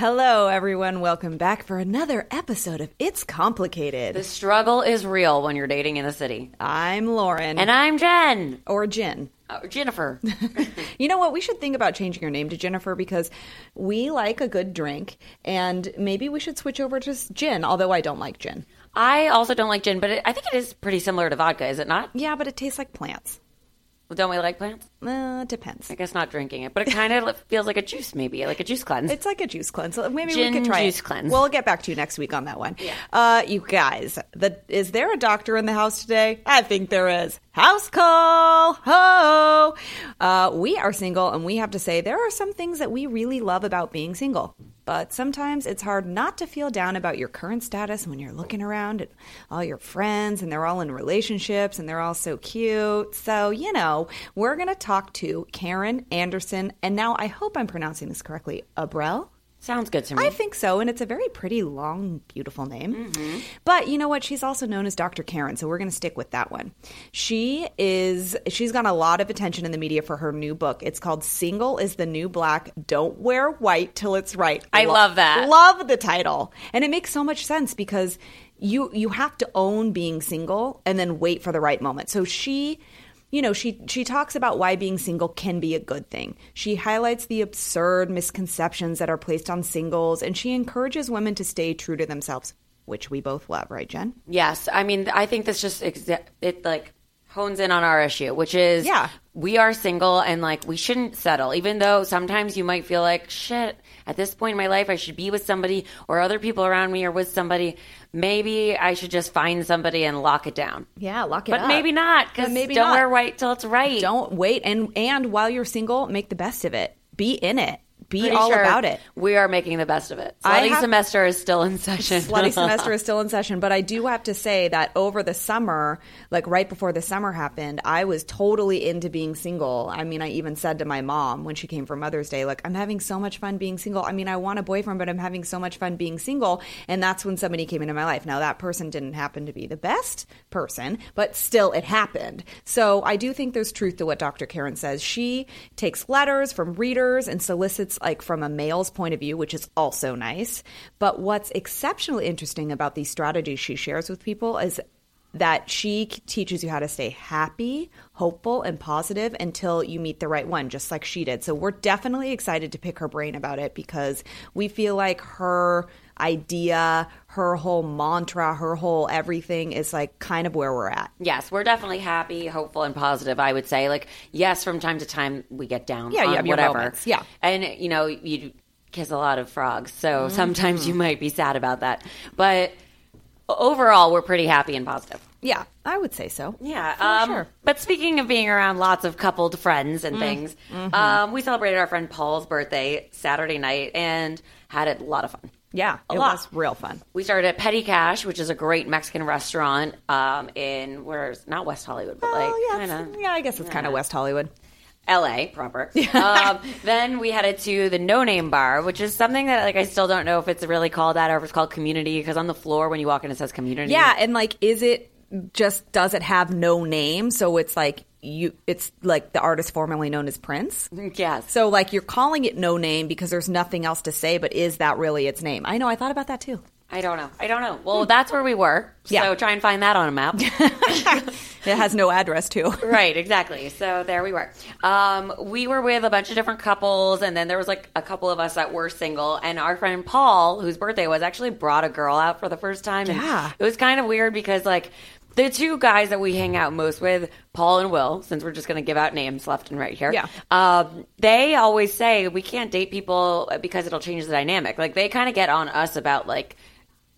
Hello, everyone. Welcome back for another episode of It's Complicated. The struggle is real when you're dating in the city. I'm Lauren. And I'm Jen. or Jen. Uh, Jennifer. You know what? We should think about changing your name to Jennifer because we like a good drink, and maybe we should switch over to gin, although I don't like gin. I also don't like gin, but it, I think it is pretty similar to vodka, is it not? Yeah, but it tastes like plants. Well, don't we like plants? Uh, depends. I guess not drinking it, but it kind of feels like a juice, maybe, like a juice cleanse. It's like a juice cleanse. Maybe Gin we could try juice it. cleanse. We'll get back to you next week on that one. Yeah. Uh, you guys, the, is there a doctor in the house today? I think there is. House call. Ho. Uh, we are single, and we have to say there are some things that we really love about being single. But sometimes it's hard not to feel down about your current status when you're looking around at all your friends and they're all in relationships and they're all so cute. So, you know, we're going to talk to Karin Anderson. And now I hope I'm pronouncing this correctly. Abrell? Sounds good to me. I think so, and it's a very pretty, long, beautiful name. Mm-hmm. But you know what? She's also known as Dr. Karin, so we're going to stick with that one. She is. She's gotten a lot of attention in the media for her new book. It's called "Single is the New Black." Don't wear white till it's right. I love that. Love the title, and it makes so much sense because you you have to own being single and then wait for the right moment. So she you know she she talks about why being single can be a good thing she highlights the absurd misconceptions that are placed on singles and she encourages women to stay true to themselves which we both love right jen Yes, I mean, I think this just exa- it like hones in on our issue, which is Yeah. we are single and like we shouldn't settle, even though sometimes you might feel like shit. At this point in my life, I should be with somebody, or other people around me are with somebody. Maybe I should just find somebody and lock it down. yeah lock it But up maybe not, because maybe don't not. wear white till it's right. don't wait and and while you're single make the best of it be in it be Pretty all sure about it We are making the best of it. Slutty have- semester is still in session. Slutty semester is still in session, but I do have to say that over the summer, like right before the summer happened, I was totally into being single. I mean, I even said to my mom when she came for Mother's Day, like, I'm having so much fun being single. I mean, I want a boyfriend, but I'm having so much fun being single. And that's when somebody came into my life. Now, that person didn't happen to be the best person, but still it happened. So I do think there's truth to what Dr. Karin says. She takes letters from readers and solicits, like, from a male's point of view, which is also nice. But what's exceptionally interesting about these strategies she shares with people is that she teaches you how to stay happy, hopeful, and positive until you meet the right one, just like she did. So we're definitely excited to pick her brain about it because we feel like her idea, her whole mantra, her whole everything is like kind of where we're at. Yes, we're definitely happy, hopeful, and positive. I would say, like, yes, from time to time we get down. Yeah, you on have your whatever. moments, yeah. and you know you kiss a lot of frogs, so Mm-hmm. sometimes you might be sad about that. But overall, we're pretty happy and positive. Yeah, I would say so. Yeah, um, sure. But speaking of being around lots of coupled friends and things, um, we celebrated our friend Paul's birthday Saturday night and had a lot of fun. Yeah, A it lot. was real fun. We started at Petty Cash, which is a great Mexican restaurant um, in where's not West Hollywood, but like yeah, kinda, yeah, I guess it's kind of West Hollywood. LA proper. um, then we headed to the No Name Bar, which is something that like I still don't know if it's really called that or if it's called Community because on the floor when you walk in it says Community. Yeah, and like, is it just does it have no name? So it's like you, it's like the artist formerly known as Prince. Yes. So like you're calling it no name because there's nothing else to say, but is that really its name? I know. I thought about that too. I don't know. I don't know. Well, that's where we were. Yeah. So try and find that on a map. It has no address too. right, exactly. So there we were. Um, we were with a bunch of different couples, and then there was like a couple of us that were single. And our friend Paul, whose birthday was, actually brought a girl out for the first time. Yeah. it was kind of weird because like the two guys that we hang out most with, Paul and Will, since we're just going to give out names left and right here. Yeah. Um, they always say we can't date people because it'll change the dynamic. Like they kind of get on us about like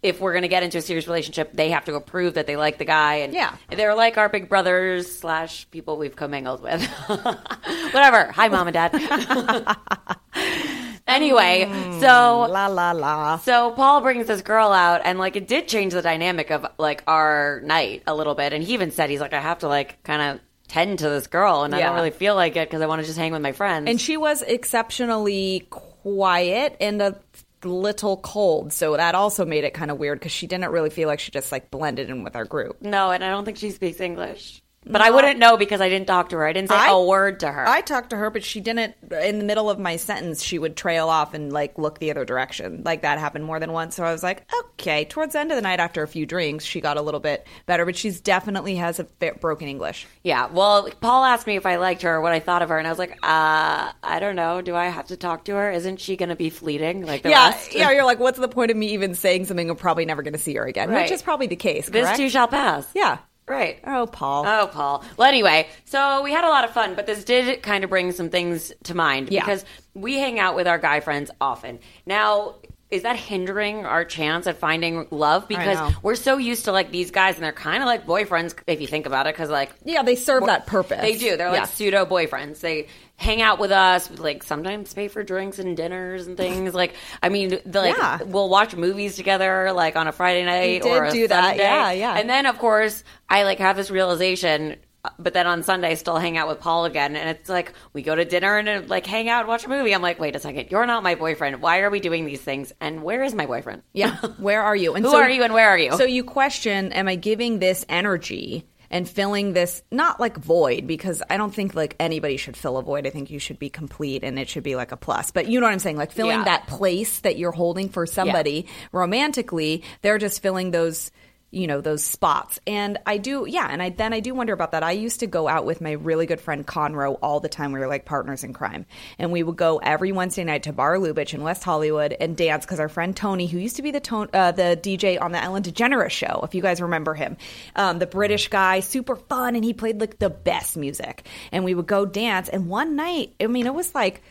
if we're going to get into a serious relationship, they have to approve that they like the guy. And Yeah. they're like our big brothers slash people we've commingled with. Whatever. Hi, mom and dad. Anyway, mm. so La la la. So Paul brings this girl out, and like it did change the dynamic of like our night a little bit. And he even said he's like, I have to like kind of tend to this girl, and I don't really feel like it because I want to just hang with my friends. And she was exceptionally quiet and a little cold, so that also made it kind of weird because she didn't really feel like she just like blended in with our group. no, and I don't think she speaks English. But I wouldn't know because I didn't talk to her. I didn't say I- a word to her. I talked to her, but she didn't. In the middle of my sentence, she would trail off and like look the other direction. Like that happened more than once. So I was like, okay. Towards the end of the night, after a few drinks, she got a little bit better, but she's definitely has a bit broken English. yeah. Well, Paul asked me if I liked her, or what I thought of her, and I was like, uh, I don't know. Do I have to talk to her? Isn't she going to be fleeting like the yeah, rest? yeah. You're like, what's the point of me even saying something? I'm probably never going to see her again, Right. which is probably the case. This correct? too shall pass. Yeah. Right. Oh, Paul. Oh, Paul. Well, anyway, so we had a lot of fun, but this did kind of bring some things to mind Yeah. because we hang out with our guy friends often. Now, is that hindering our chance at finding love? Because we're so used to like these guys, and they're kind of like boyfriends if you think about it. Because like yeah, they serve that purpose. they do, they're like Yeah. pseudo boyfriends. They hang out with us, like sometimes pay for drinks and dinners and things. Like, I mean, the, like Yeah. we'll watch movies together, like on a Friday night or do that. Yeah, yeah. And then, of course, I like have this realization. But then on Sunday, I still hang out with Paul again, and it's like we go to dinner and like hang out and watch a movie. I'm like, wait a second, you're not my boyfriend. Why are we doing these things? And where is my boyfriend? Yeah. Where are you? And Who are you and where are you? So you question, am I giving this energy and filling this not like void because I don't think like anybody should fill a void. I think you should be complete and it should be like a plus. But you know what I'm saying? Like filling Yeah. that place that you're holding for somebody romantically, they're just filling those you know those spots. And i do yeah and i then i do wonder about that. I used to go out with my really good friend conroe all the time. We were like partners in crime. And we would go every wednesday night to bar lubitsch in west hollywood and dance because our friend tony who used to be the tone, uh, the dj on the ellen degeneres show if you guys remember him um, the british guy super fun and he played like the best music. And we would go dance. And one night i mean it was like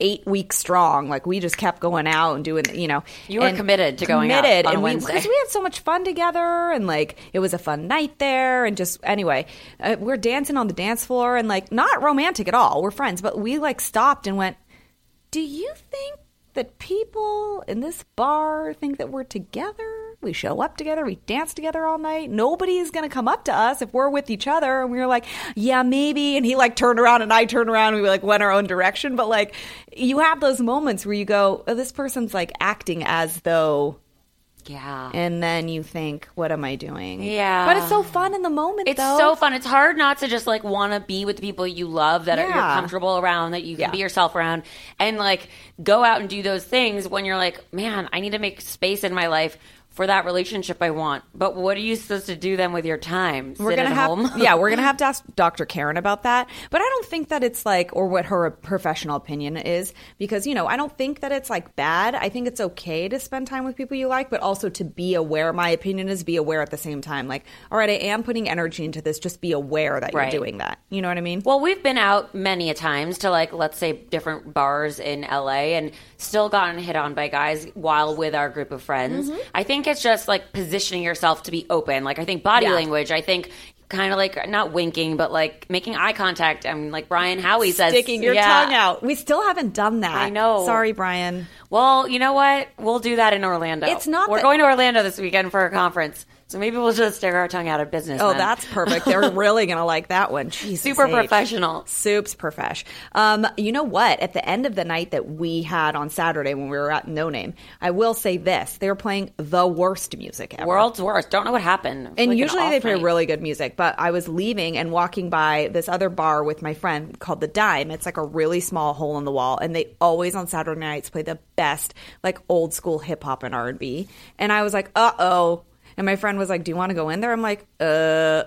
eight weeks strong. Like we just kept going out and doing, you know. You were committed to going out committed, on a and we, because we had so much fun together, and like it was a fun night there, and just anyway, uh, we're dancing on the dance floor, and like not romantic at all. We're friends, but we like stopped and went. Do you think that people in this bar think that we're together? We show up together, we dance together all night. Nobody is going to come up to us if we're with each other. And we were like, yeah, maybe. And he like turned around and I turned around and we like went our own direction. But like, you have those moments where you go, oh, this person's like acting as though. yeah. And then you think, what am I doing? Yeah. But it's so fun in the moment, It's though. so fun. It's hard not to just like want to be with the people you love that are, you're comfortable around, that you can Yeah. be yourself around, and like go out and do those things when you're like, man, I need to make space in my life for that relationship I want. But what are you supposed to do then with your time? we're gonna at have home? yeah we're gonna have to ask dr karin about that but i don't think that it's like or what her professional opinion is because you know i don't think that it's like bad i think it's okay to spend time with people you like but also to be aware my opinion is be aware at the same time like all right i am putting energy into this just be aware that Right. you're doing that you know what i mean Well, we've been out many a times to like let's say different bars in LA and still gotten hit on by guys while with our group of friends. Mm-hmm. I think it's just like positioning yourself to be open. Like I think body Yeah. language, I think kind of like not winking but like making eye contact I and like Brian Howie says sticking your yeah. tongue out we still haven't done that I know. sorry brian Well, you know what? We'll do that in Orlando. It's not We're that- going to Orlando this weekend for a conference. So maybe we'll just stick our tongue out of business. oh then. that's perfect they're really gonna like that one Jesus super H. professional. Soups profesh. Um, you know what? At the end of the night that we had on Saturday when we were at No Name, I will say this: they were playing the worst music ever. World's worst. Don't know what happened. And like an usually they play night. really good music, but I was leaving and walking by this other bar with my friend called the Dime. It's like a really small hole in the wall, and they always on Saturday nights play the best like old school hip hop and R and B. And I was like, uh oh. And my friend was like, "Do you want to go in there?" I'm like, "Uh,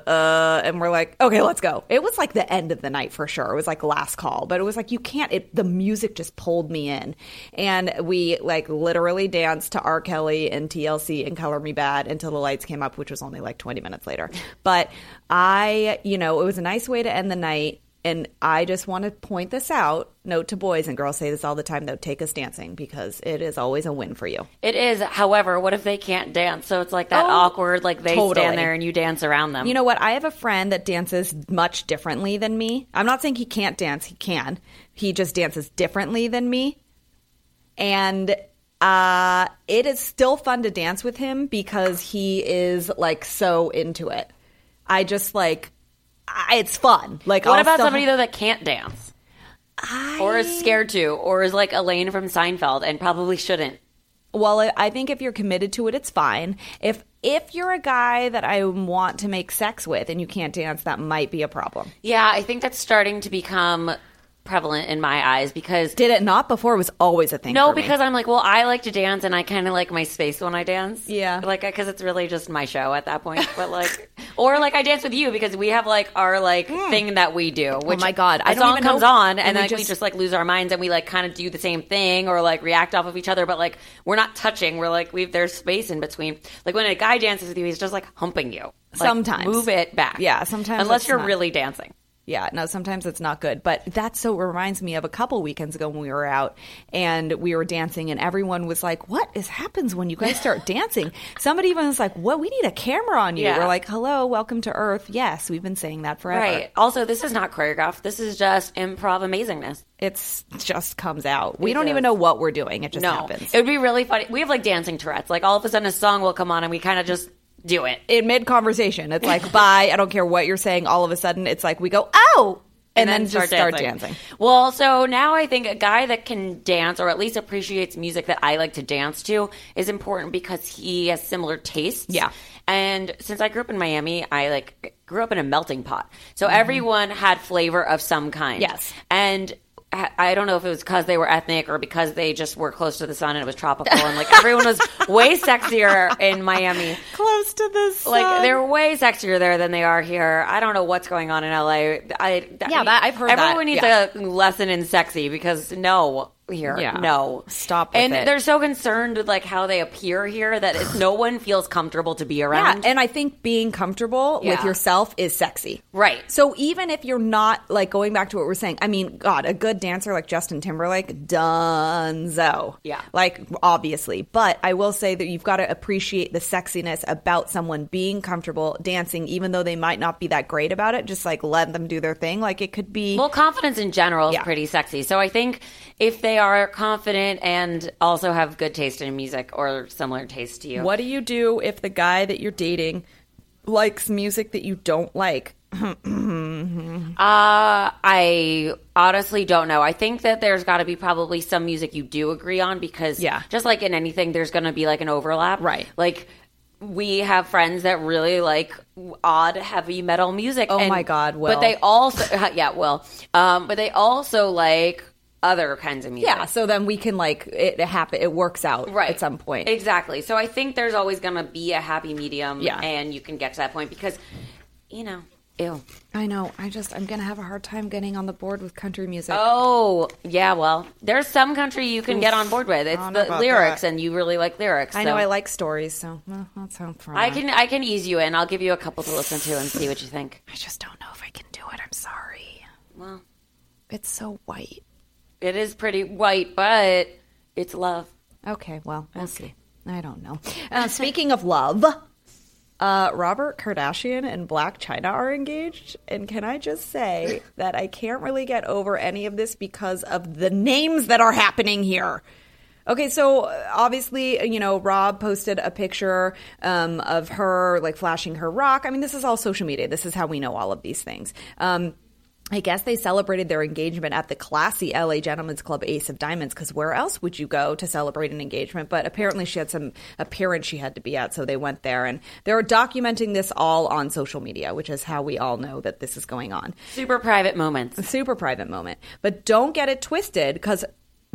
uh," and we're like, "Okay, let's go." It was like the end of the night for sure. It was like last call, but it was like you can't. It the music just pulled me in, and we like literally danced to R. Kelly and TLC and Color Me Badd until the lights came up, which was only like 20 minutes later. But I, you know, it was a nice way to end the night. And I just want to point this out. Note to boys and girls say this all the time, though. Take us dancing because it is always a win for you. It is. However, what if they can't dance? So it's like that Oh, awkward, like they totally. stand there and you dance around them. You know what? I have a friend that dances much differently than me. I'm not saying he can't dance, he can. He just dances differently than me. and uh, it is still fun to dance with him because he is like so into it. I just like it's fun. Like What I'll about somebody though that can't dance, or is scared to, or is like Elaine from Seinfeld and probably shouldn't? Well, I- I think if you're committed to it, it's fine. If if you're a guy that I want to make sex with and you can't dance, that might be a problem. Yeah, I think that's starting to become prevalent in my eyes because Did it not before? It was always a thing. no, for me. because I'm like, well, I like to dance and I kind of like my space when I dance. Yeah. like because it's really just my show at that point. But like, or like I dance with you because we have like our like thing that we do. Which Hmm. Oh my God, a song comes know- on and, and we like we just- just like lose our minds and we like kind of do the same thing or like react off of each other. But like we're not touching. We're like we've there's space in between. Like when a guy dances with you, he's just like humping you. Like, Sometimes. move it back. Yeah, sometimes unless you're not. really dancing. Yeah, no, sometimes it's not good. But that so reminds me of a couple weekends ago when we were out and we were dancing and everyone was like, What is happens when you guys start dancing? Somebody even was like, What we need a camera on you. Yeah. We're like, Hello, welcome to Earth. Yes, we've been saying that forever. Right. Also, this is not choreographed. This is just improv amazingness. It's just comes out. We It don't even know what we're doing. It just no, happens. it would be really funny. We have like dancing Tourette's. Like all of a sudden, a song will come on, and we kind of just do it. in mid conversation, it's like bye. I don't care what you're saying. All of a sudden, it's like we go oh, and, then, just start dancing. Well, so now I think a guy that can dance or at least appreciates music that I like to dance to is important because he has similar tastes. Yeah. And since I grew up in Miami, I like grew up in a melting pot. So Mm-hmm. everyone had flavor of some kind. Yes. And I I don't know if it was because they were ethnic or because they just were close to the sun and it was tropical and like everyone was way sexier in Miami. Close to this, Like they're way sexier there than they are here. I don't know what's going on in LA. I Yeah, that- I've heard everyone that, needs yeah. a lesson in sexy because no here, Yeah. no, Stop with and it. they're so concerned with like how they appear here that it's, no one feels comfortable to be around. Yeah, and I think being comfortable with yourself is sexy. Right. So even if you're not like going back to what we're saying, I mean, God, a good dancer like Justin Timberlake, dunzo. Yeah. Like obviously. But I will say that you've got to appreciate the sexiness about someone being comfortable dancing, even though they might not be that great about it. Just like let them do their thing. Like it could be Well, confidence in general is Yeah. pretty sexy. So I think if they are confident and also have good taste in music or similar taste to you, What do you do if the guy that you're dating likes music that you don't like? Uh, I honestly don't know. I think that there's got to be probably some music you do agree on because, Yeah. just like in anything, there's going to be like an overlap. Right. Like, we have friends that really like odd heavy metal music. Oh and- my God, Will. But they also, yeah, well, um, but they also like other kinds of music. Yeah, so then we can like it happen. It works out Right. at some point. Exactly. So I think there's always going to be a happy medium. Yeah. And you can get to that point because, you know, ew. I know. I just I'm gonna have a hard time getting on the board with country music. Oh, yeah, well, there's some country you can get on board with. It's the lyrics that. and you really like lyrics. I know I like stories, so well, that's how far. I can I can ease you in. I'll give you a couple to listen to and see what you think. I just don't know if I can do it. I'm sorry. Well, It's so white. It is pretty white, but it's love. Okay, well, we'll see. I don't know. Uh, speaking of love, uh, Robert Kardashian and Blac Chyna are engaged, and can I just say that I can't really get over any of this because of the names that are happening here. Okay, so uh, obviously, you know, Rob posted a picture um, of her like flashing her rock. I mean, this is all social media. This is how we know all of these things. Um, I guess they celebrated their engagement at the classy LA Gentlemen's Club Ace of Diamonds because where else would you go to celebrate an engagement? But apparently she had some appearance she had to be at, so they went there and they're documenting this all on social media, which is how we all know that this is going on. Super private moments. Super private moment. But don't get it twisted because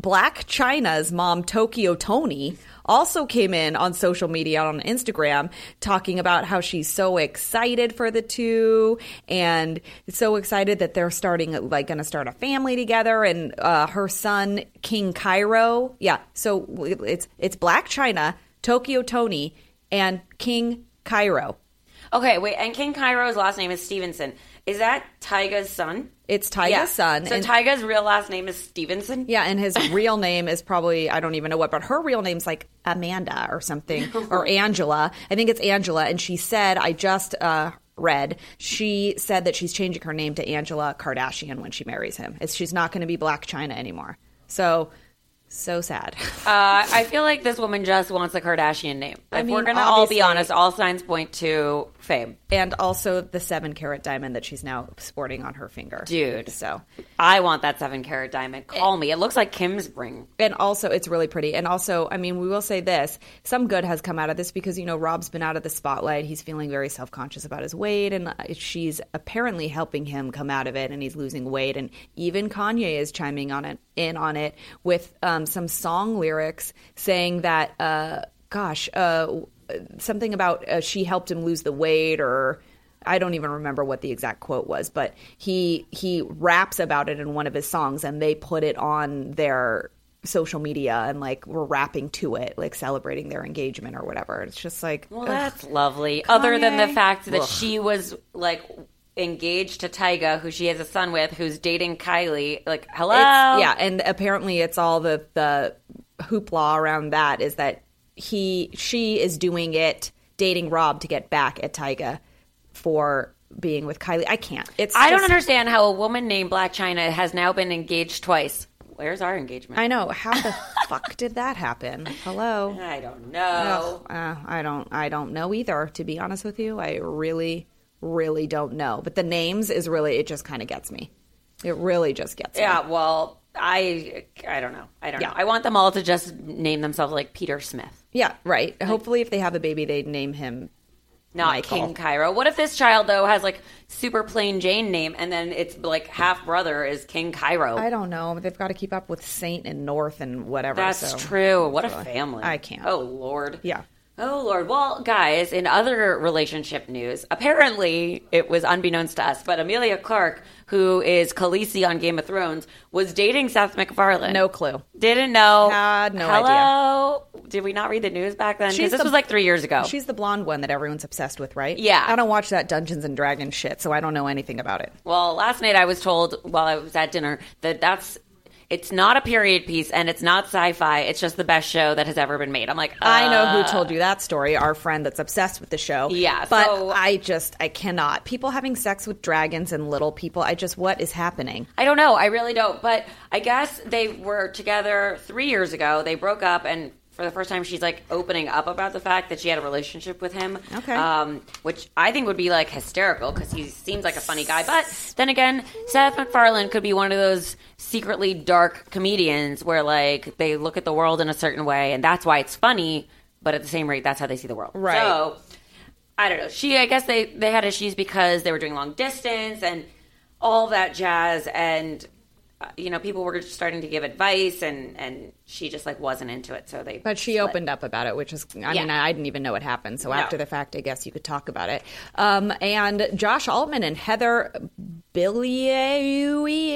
Blac Chyna's mom, Tokyo Toni, also came in on social media on Instagram talking about how she's so excited for the two and so excited that they're starting, like, going to start a family together. And uh, her son, King Cairo, yeah, so it's it's Blac Chyna, Tokyo Toni, and King Cairo. Okay, wait, and King Cairo's last name is Stevenson. Is that Tyga's son? It's Tyga's Yeah. son. So and- Tyga's real last name is Stevenson? Yeah, and his real name is probably I don't even know what, but her real name's like Amanda or something or Angela. I think it's Angela, and she said I just uh, read she said that she's changing her name to Angela Kardashian when she marries him. It's, she's not going to be Blac Chyna anymore. So So sad. Uh, I feel like this woman just wants a Kardashian name. If I we're gonna all be honest, all signs point to fame. and also the seven carat diamond that she's now sporting on her finger. Dude. So I want that seven carat diamond. Call me. It looks like Kim's ring. and also it's really pretty and also i mean we will say this some good has come out of this because you know rob's been out of the spotlight he's feeling very self-conscious about his weight and uh, she's apparently helping him come out of it and he's losing weight and even kanye is chiming on it in on it with um, some song lyrics saying that uh, gosh uh, something about uh, she helped him lose the weight or I don't even remember what the exact quote was, but he he raps about it in one of his songs, and they put it on their social media and like we're rapping to it, like celebrating their engagement or whatever. It's just like, Well, ugh. that's lovely. Other than the fact that Ugh. she was like engaged to Tyga, who she has a son with, who's dating Kylie. Like, hello. It's- yeah, and apparently it's all the the hoopla around that is that he she is doing it dating Rob to get back at Tyga for being with Kylie. I can't. It's I don't understand how a woman named Blac Chyna has now been engaged twice. Where's our engagement? I know how the fuck did that happen? Hello. I don't know. Ugh, uh, I don't. I don't know either. To be honest with you, I really, really don't know. But the names is really. It just kind of gets me. It really just gets me. Yeah, well, I I don't know. I don't Yeah. know. I want them all to just name themselves like Peter Smith, Yeah. Right. Hopefully, if they have a baby, they name him. not Michael. King Cairo. What if this child though has like super plain Jane name and then it's like half brother is King Cairo? I don't know. They've got to keep up with Saint and North and whatever. That's so- true. What a family. I can't. Oh Lord. Yeah. Oh Lord. Well, guys, in other relationship news, apparently it was unbeknownst to us, but Emilia Clarke, who is Khaleesi on Game of Thrones, was dating Seth MacFarlane. No clue. Didn't know. Had no Hello? Did we not read the news back then? Because this the- was like three years ago. She's the blonde one that everyone's obsessed with, right? Yeah. I don't watch that Dungeons and Dragons shit, so I don't know anything about it. Well, last night I was told while I was at dinner that that's it's not a period piece and it's not sci-fi. It's just the best show that has ever been made. I'm like, I know uh, who told you that story, our friend that's obsessed with the show. Yeah, But so- I just, I cannot. People having sex with dragons and little people, I just, what is happening? I don't know. I really don't. But I guess they were together three years ago. They broke up, and for the first time, she's like opening up about the fact that she had a relationship with him. Okay. Um, which I think would be like hysterical because he seems like a funny guy. But then again, Seth MacFarlane could be one of those secretly dark comedians where like they look at the world in a certain way, and that's why it's funny. But at the same rate, that's how they see the world. Right. So I don't know. She, I guess they they had issues because they were doing long distance and all that jazz, and uh, you know, people were starting to give advice, and and she just like wasn't into it. So they, But she split. opened up about it, which is, I Yeah. mean, I didn't even know it happened. So No. after the fact, I guess you could talk about it. Um, and Josh Altman and Heather Billy,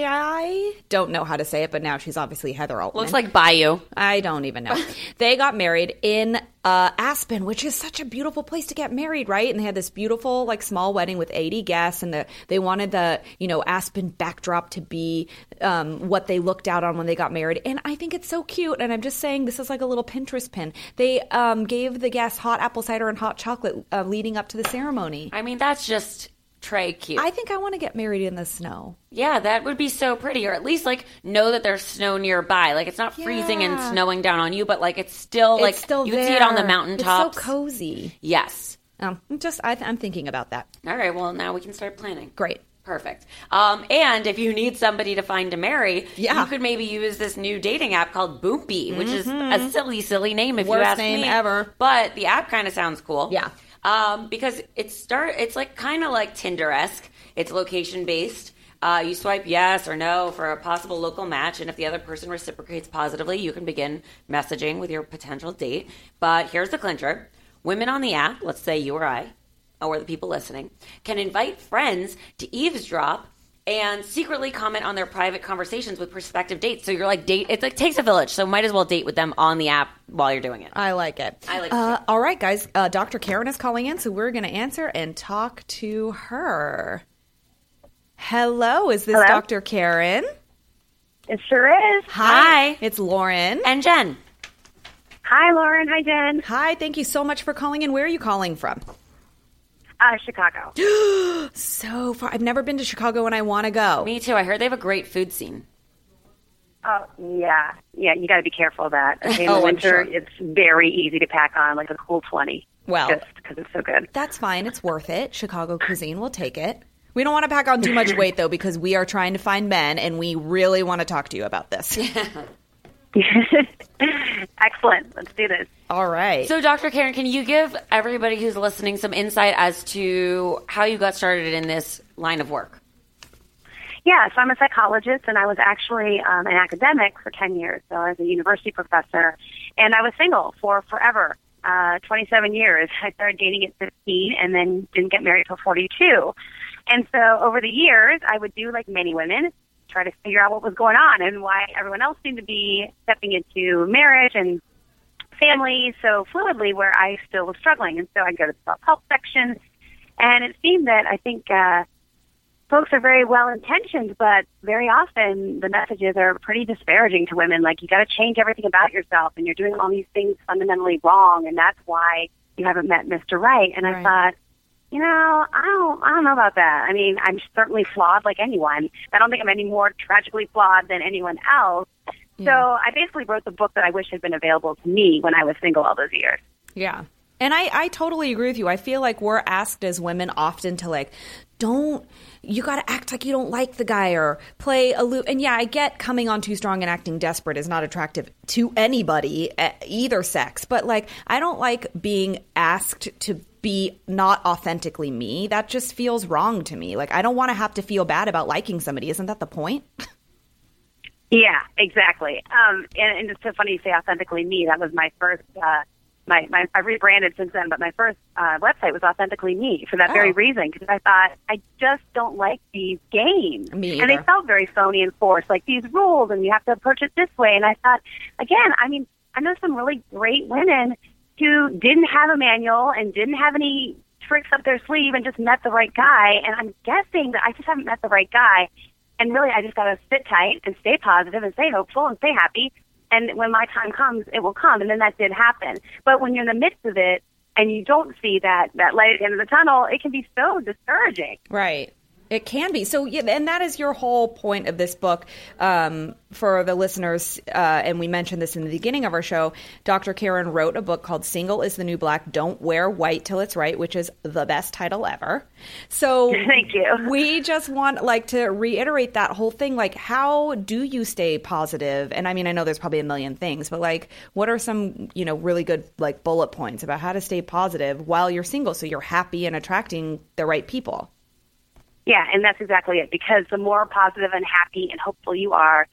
I don't know how to say it, but now she's obviously Heather Altman. Looks like Bayou. I don't even know. they got married in uh, Aspen, which is such a beautiful place to get married, right? And they had this beautiful, like, small wedding with 80 guests, and the, they wanted the, you know, Aspen backdrop to be um, what they looked out on when they got married. And I think it's so cute. And I'm just saying, this is like a little Pinterest pin. They um, gave the guests hot apple cider and hot chocolate uh, leading up to the ceremony. I mean, that's just Trey cute. I think I want to get married in the snow. yeah, that would be so pretty, or at least like know that there's snow nearby. Like it's not freezing and snowing down on you, but like it's still like still you there. can see it on the mountaintops. It's so cozy. yes. Um, just, I, I'm thinking about that. All right. Well, now we can start planning. Great. Perfect. Um, and if you need somebody to find to marry, Yeah. you could maybe use this new dating app called Boopy, which is a silly, silly name if you Mm-hmm. Worst ask name me. ever. But the app kind of sounds cool. Yeah. Um, because it start it's like kind of like Tinder esque. It's location based. Uh, you swipe yes or no for a possible local match, and if the other person reciprocates positively, you can begin messaging with your potential date. But here's the clincher: women on the app, let's say you or I, or the people listening, can invite friends to eavesdrop and secretly comment on their private conversations with prospective dates. So you're like date. It's like takes a village. So might as well date with them on the app while you're doing it. I like it. I like it uh, too. All right, guys. Uh, Dr. Karin is calling in, so we're going to answer and talk to her. Hello, is this Hello? Dr. Karin? It sure is. Hi. It's Lauren. And Jen. Hi, Lauren. Hi, Jen. Hi, thank you so much for calling in. Where are you calling from? Uh, Chicago. So far. I've never been to Chicago and I want to go. Me too. I heard they have a great food scene. Oh yeah, yeah. You got to be careful of that. In Oh, the I'm winter, sure. it's very easy to pack on like a cool twenty. Well- just because it's so good. That's fine. It's worth it. Chicago cuisine, we'll take it. We don't want to pack on too much weight though, because we are trying to find men, and we really want to talk to you about this. Excellent. Let's do this. All right. So, Dr. Karin, can you give everybody who's listening some insight as to how you got started in this line of work? Yeah, so I'm a psychologist, and I was actually um, an academic for 10 years. So I was a university professor, and I was single for forever, uh, 27 years. I started dating at 15, and then didn't get married till 42. And so over the years, I would do like many women, try to figure out what was going on and why everyone else seemed to be stepping into marriage and family so fluidly, where I still was struggling. And so I'd go to the self-help section, and it seemed that I think. Uh, folks are very well intentioned, but very often the messages are pretty disparaging to women. Like you got to change everything about yourself, and you're doing all these things fundamentally wrong, and that's why you haven't met Mr. Right. And I thought, you know, I don't, I don't know about that. I mean, I'm certainly flawed like anyone. I don't think I'm any more tragically flawed than anyone else. So I basically wrote the book that I wish had been available to me when I was single all those years. Yeah. And I, I totally agree with you. I feel like we're asked as women often to like, don't, you got to act like you don't like the guy or play aloof. And yeah, I get coming on too strong and acting desperate is not attractive to anybody, either sex. But like, I don't like being asked to be not authentically me. That just feels wrong to me. Like, I don't want to have to feel bad about liking somebody. Isn't that the point? Yeah, exactly. Um, and, and it's so funny you say authentically me. That was my first. Uh, my, my I rebranded since then, but my first uh, website was authentically me for that very Oh. reason because I thought I just don't like these games, Me and they felt very phony and forced, like these rules, and you have to approach it this way. And I thought, again, I mean, I know some really great women who didn't have a manual and didn't have any tricks up their sleeve and just met the right guy. And I'm guessing that I just haven't met the right guy. And really, I just got to sit tight and stay positive and stay hopeful and stay happy. And when my time comes, it will come. And then that did happen. But when you're in the midst of it and you don't see that, that light at the end of the tunnel, it can be so discouraging. Right. It can be. So, yeah, and that is your whole point of this book um, for the listeners. Uh, and we mentioned this in the beginning of our show. Dr. Karin wrote a book called Single is the New Black Don't Wear White Till It's Right, which is the best title ever. So, Thank you. We just want like to reiterate that whole thing. Like, how do you stay positive? And I mean, I know there's probably a million things, but like, what are some, you know, really good like bullet points about how to stay positive while you're single so you're happy and attracting the right people? Yeah, and that's exactly it. Because the more positive and happy and hopeful you are,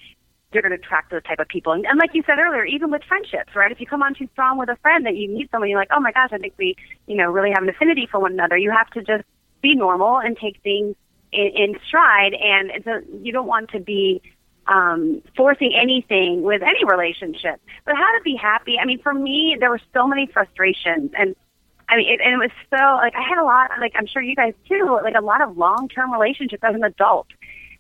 you're going to attract those type of people. And, and like you said earlier, even with friendships, right? If you come on too strong with a friend that you meet someone, you're like, oh my gosh, I think we, you know, really have an affinity for one another. You have to just be normal and take things in, in stride. And a, you don't want to be um, forcing anything with any relationship. But how to be happy? I mean, for me, there were so many frustrations and I mean, it, and it was so like I had a lot, like I'm sure you guys too, like a lot of long-term relationships as an adult,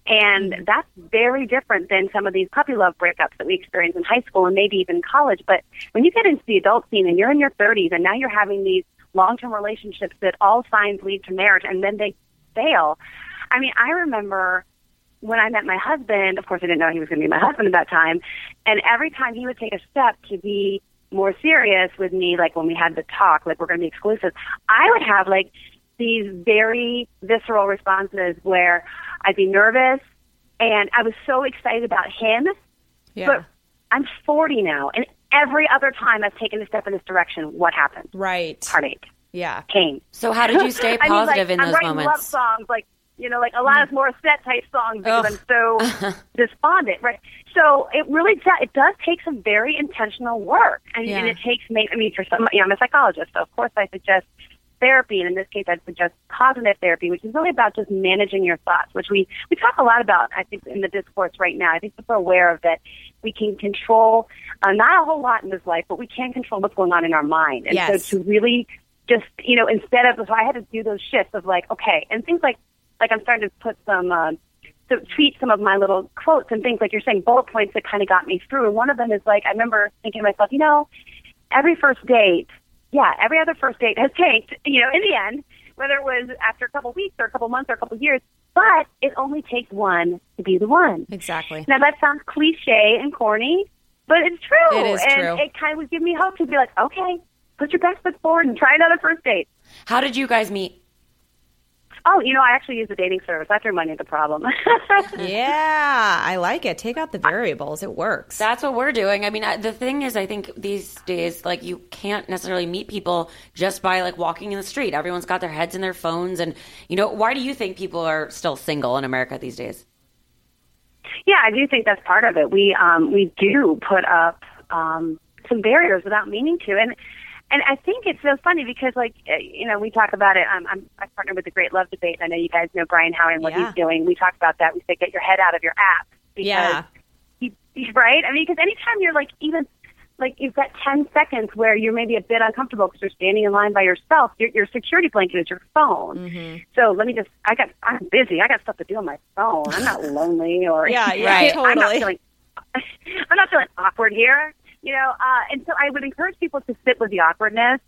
and mm-hmm. that's very different than some of these puppy love breakups that we experience in high school and maybe even college. But when you get into the adult scene and you're in your 30s and now you're having these long-term relationships that all signs lead to marriage and then they fail. I mean, I remember when I met my husband. Of course, I didn't know he was going to be my husband at that time, and every time he would take a step to be more serious with me, like when we had the talk, like we're going to be exclusive, I would have like these very visceral responses where I'd be nervous and I was so excited about him. Yeah. But I'm 40 now, and every other time I've taken a step in this direction, what happens? right. Heartache, Yeah. pain. So, how did you stay I mean, like, positive in I'm those writing love moments? songs, like you know, like Alanis Morissette type songs because Ugh. I'm so despondent, right? So it really does. It does take some very intentional work, and, and Yeah. it takes. I mean, for some, you know, I'm a psychologist, so of course I suggest therapy, and in this case, I'd suggest cognitive therapy, which is really about just managing your thoughts, which we we talk a lot about. I think in the discourse right now, I think people are aware of that. We can control uh, not a whole lot in this life, but we can control what's going on in our mind, and Yes. so to really just you know instead of so I had to do those shifts of like okay and things like like I'm starting to put some uh, to tweet some of my little quotes and things like you're saying bullet points that kind of got me through and one of them is like I remember thinking to myself you know every first date yeah every other first date has tanked you know in the end whether it was after a couple weeks or a couple months or a couple years But it only takes one to be the one. Exactly. Now that sounds cliche and corny, but it's true. It is and true. it kind of would give me hope to be like, okay, put your best foot forward and try another first date. How did you guys meet? Oh, you know, I actually use a dating service. I threw money at the problem. Yeah, I like it. Take out the variables. It works. That's what we're doing. I mean, I- the thing is, I think these days, like, you can't necessarily meet people just by like walking in the street. Everyone's got their heads in their phones, and you know, why do you think people are still single in America these days? yeah, I do think that's part of it. We um, we do put up um, some barriers without meaning to, and and I think it's so funny because like uh, you know we talk about it. Um, I'm I partner with the Great Love Debate. I know you guys know Brian Howie and what Yeah. he's doing. We talk about that. We say get your head out of your app because Yeah. he, he's right. I mean, because anytime you're like even like you've got 10 seconds where you're maybe a bit uncomfortable because you're standing in line by yourself. Your, your security blanket is your phone. Mm-hmm. So let me just, I got, I'm busy. I got stuff to do on my phone. I'm not lonely or, Yeah, yeah, Right. I'm not totally. feeling, I'm not feeling awkward here, you know. Uh, and so I would encourage people to sit with the awkwardness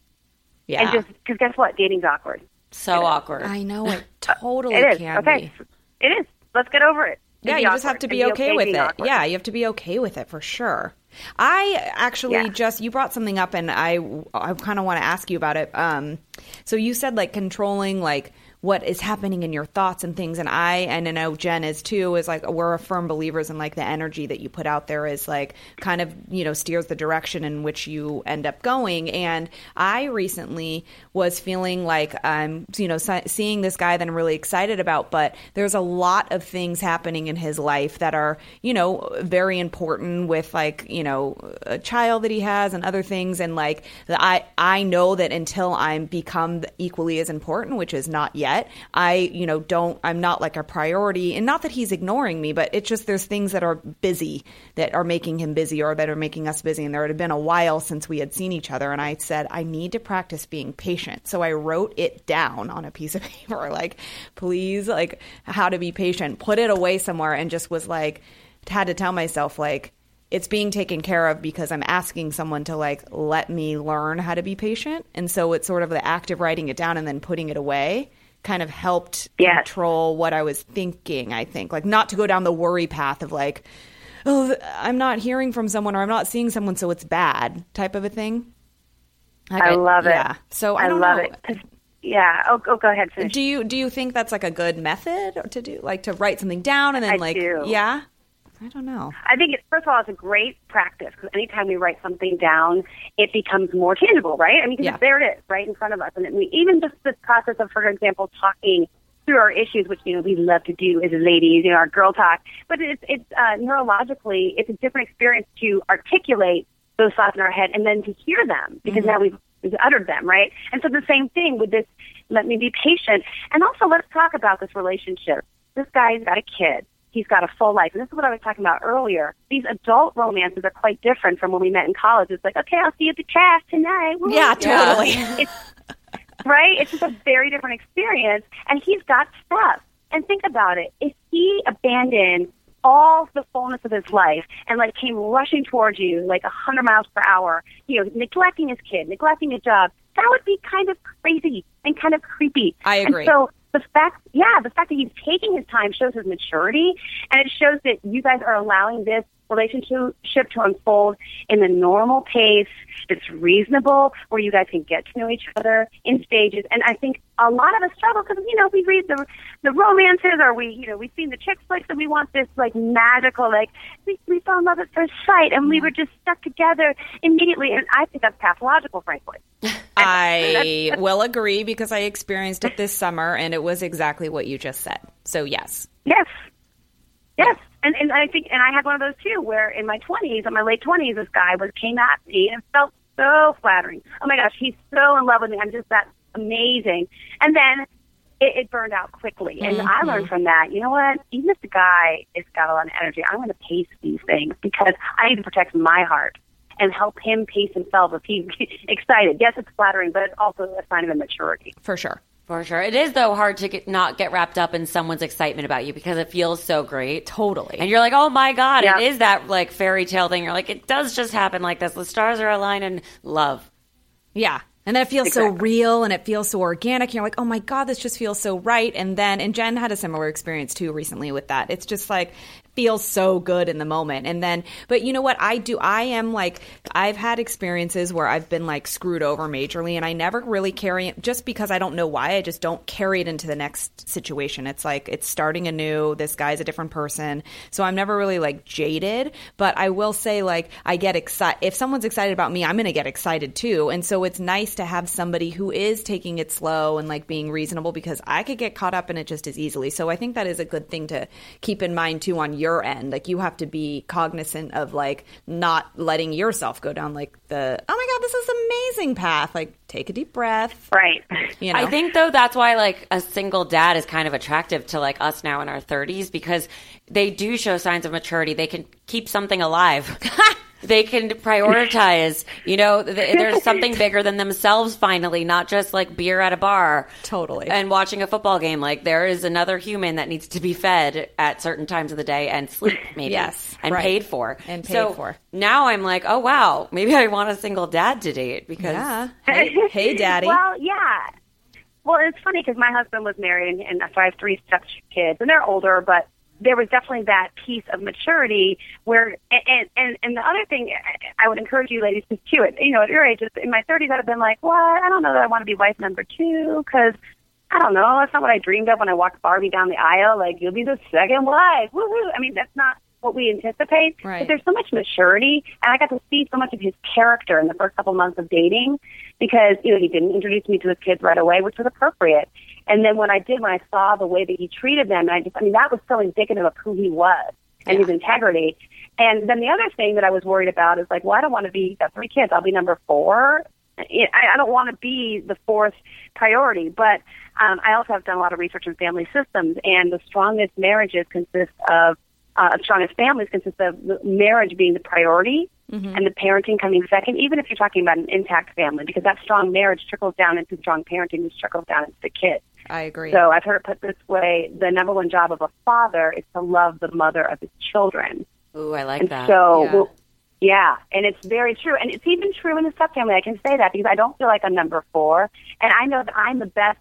Yeah. and just, because guess what? Dating's awkward. So awkward. I know it totally It is. can okay. be. It is. Let's get over it. Yeah, Be you just have to and be okay with it. awkward. Yeah, you have to be okay with it for sure. I actually Yeah. just you brought something up, and I I kind of want to ask you about it. Um, so you said like controlling like what is happening in your thoughts and things, and I and I know Jen is too. Is like we're firm believers in like the energy that you put out there is like kind of you know steers the direction in which you end up going. And I recently was feeling like I'm you know seeing this guy that I'm really excited about, but there's a lot of things happening in his life that are you know very important with like you know a child that he has and other things and like I I know that until I'm become equally as important, which is not yet, I you know don't I'm not like a priority. And not that he's ignoring me, but it's just there's things that are busy that are making him busy or that are making us busy. And there had been a while since we had seen each other and I said I need to practice being patient. So I wrote it down on a piece of paper like please like how to be patient, put it away somewhere and just was like had to tell myself like it's being taken care of because I'm asking someone to like let me learn how to be patient. And so it's sort of the act of writing it down and then putting it away kind of helped Yes. control what I was thinking, I think. Like not to go down the worry path of like, oh, I'm not hearing from someone or I'm not seeing someone, so it's bad type of a thing. Like, I love it. Yeah. So I, I don't love know. it. Yeah. Oh, oh, go ahead. Finish. Do you do you think that's like a good method to do, like to write something down and then I like do. yeah? I don't know. I think, it, first of all, it's a great practice because anytime we write something down, it becomes more tangible, right? I mean, Yeah. there it is, right in front of us. And we, even just this process of, for example, talking through our issues, which, you know, we love to do as ladies, you know, our girl talk. But it's, it's uh, neurologically, it's a different experience to articulate those thoughts in our head and then to hear them because now we've, we've uttered them, right? And so the same thing with this, let me be patient. And also, let's talk about this relationship. This guy's got a kid. He's got a full life. And this is what I was talking about earlier. These adult romances are quite different from when we met in college. It's like, okay, I'll see you at the class tonight. Woo. Yeah, totally. It's, right? It's just a very different experience. And he's got stuff. And think about it. If he abandoned all the fullness of his life and like came rushing towards you like a hundred miles per hour, you know, neglecting his kid, neglecting his job, that would be kind of crazy and kind of creepy. I And agree. so the fact, yeah, the fact that he's taking his time shows his maturity, and it shows that you guys are allowing this relationship to unfold in the normal pace that's reasonable, where you guys can get to know each other in stages. And I think a lot of us struggle because you know we read the the romances, or we you know we've seen the chick flicks, and we want this like magical, like we we fell in love at first sight, and we were just stuck together immediately. And I think that's pathological, frankly. I will agree because I experienced it this summer and it was exactly what you just said. So yes. Yes. Yes. And and I think and I had one of those too where in my twenties, in my late twenties, this guy was came at me and it felt so flattering. Oh my gosh, he's so in love with me. I'm just that amazing. And then it, it burned out quickly. And I mm-hmm. learned from that, you know what? Even if the guy has got a lot of energy, I'm going to pace these things because I need to protect my heart and help him pace himself if he's excited. Yes, it's flattering, but it's also a sign of immaturity. For sure. For sure. It is, though, hard to get, not get wrapped up in someone's excitement about you because it feels so great. Totally. And you're like, oh my God, Yeah. it is that like fairy tale thing. You're like, it does just happen like this. The stars are aligned and love. Yeah. And then it feels so real and it feels so organic. And You're like, oh my God, this just feels so right. And then, and Jen had a similar experience too recently with that. It's just like, feels so good in the moment. And then, but you know what? I do, I am like, I've had experiences where I've been like screwed over majorly and I never really carry it just because I don't know why. I just don't carry it into the next situation. It's like, it's starting anew. This guy's a different person. So I'm never really like jaded, but I will say like, I get excited. If someone's excited about me, I'm going to get excited too. And so it's nice to have somebody who is taking it slow and like being reasonable because I could get caught up in it just as easily. So I think that is a good thing to keep in mind too on your end. Like you have to be cognizant of like not letting yourself go down like the, oh my God, this is amazing path. Like take a deep breath. Right. You know? I think though that's why like a single dad is kind of attractive to like us now in our 30s because they do show signs of maturity. They can keep something alive. they can prioritize. You know, th- there's something bigger than themselves finally, not just like beer at a bar. Totally. And watching a football game. Like there is another human that needs to be fed at certain times of the day and sleep maybe. Yes, And right. paid for. And paid So for. Now I'm like, oh wow, maybe I want a single dad to date because yeah. Hey, hey daddy. Well, yeah. Well, it's funny because my husband was married, and, and so I have three step kids, and they're older, but there was definitely that piece of maturity where, and and and the other thing I would encourage you ladies to do it. You know, at your age, in my 30s, I'd have been like, what? I don't know that I want to be wife number two because. I don't know. That's not what I dreamed of when I walked Barbie down the aisle. Like, you'll be the second wife. Woo-hoo. I mean, that's not what we anticipate. Right. But there's so much maturity, and I got to see so much of his character in the first couple months of dating because you know he didn't introduce me to his kids right away, which was appropriate. And then when I did, when I saw the way that he treated them, I just, I mean, that was so indicative of who he was and his integrity. And then the other thing that I was worried about is like, well, I don't want to be, got three kids, I'll be number four. I I don't want to be the fourth priority, but um, I also have done a lot of research in family systems, and the strongest marriages consist of uh, strongest families consist of marriage being the priority and the parenting coming second, even if you're talking about an intact family, because that strong marriage trickles down into strong parenting, which trickles down into the kids. I agree. So I've heard it put this way: the number one job of a father is to love the mother of his children. Ooh, I like And that. so, Yeah. well, yeah, and it's very true, and it's even true in the step family. I can say that because I don't feel like I'm number four, and I know that I'm the best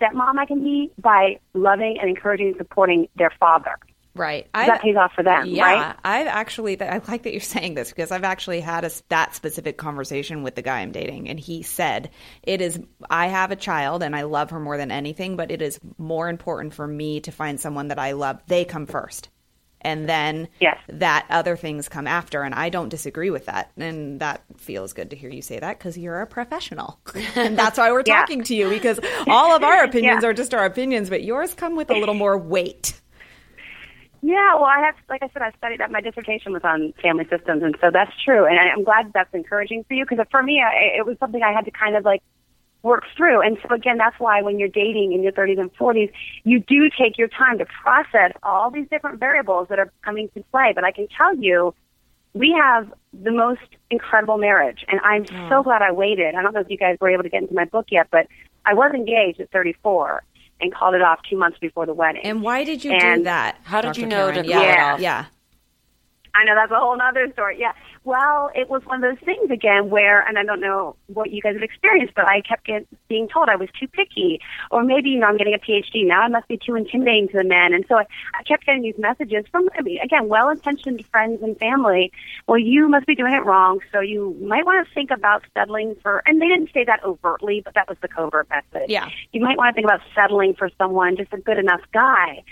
stepmom I can be by loving and encouraging and supporting their father. Right. 'Cause that pays off for them, Yeah, right? I've actually. I like that you're saying this because I've actually had a, that specific conversation with the guy I'm dating, and he said it is. I have a child, and I love her more than anything, but it is more important for me to find someone that I love. They come first, and then Yes. that other things come after. And I don't disagree with that, and that feels good to hear you say that because you're a professional, and that's why we're Yeah. talking to you because all of our opinions Yeah. are just our opinions, but yours come with a little more weight. Yeah, well, I have, like I said, I studied that. My dissertation was on family systems, and so that's true. And I, I'm glad that that's encouraging for you because for me, I, it was something I had to kind of like work through. And so again, that's why when you're dating in your 30s and 40s, you do take your time to process all these different variables that are coming to play. But I can tell you, we have the most incredible marriage, and I'm so mm. glad I waited. I don't know if you guys were able to get into my book yet, but I was engaged at 34 and called it off two months before the wedding. And why did you do that? How did Dr. you know to Karin? call yeah. it off? Yeah. I know that's a whole other story. Yeah. Well, it was one of those things again where, and I don't know what you guys have experienced, but I kept get, being told I was too picky, or maybe you know I'm getting a PhD now. I must be too intimidating to the men, and so I, I kept getting these messages from, I mean, again, well-intentioned friends and family. Well, you must be doing it wrong, so you might want to think about settling for. And they didn't say that overtly, but that was the covert message. Yeah. You might want to think about settling for someone, just a good enough guy.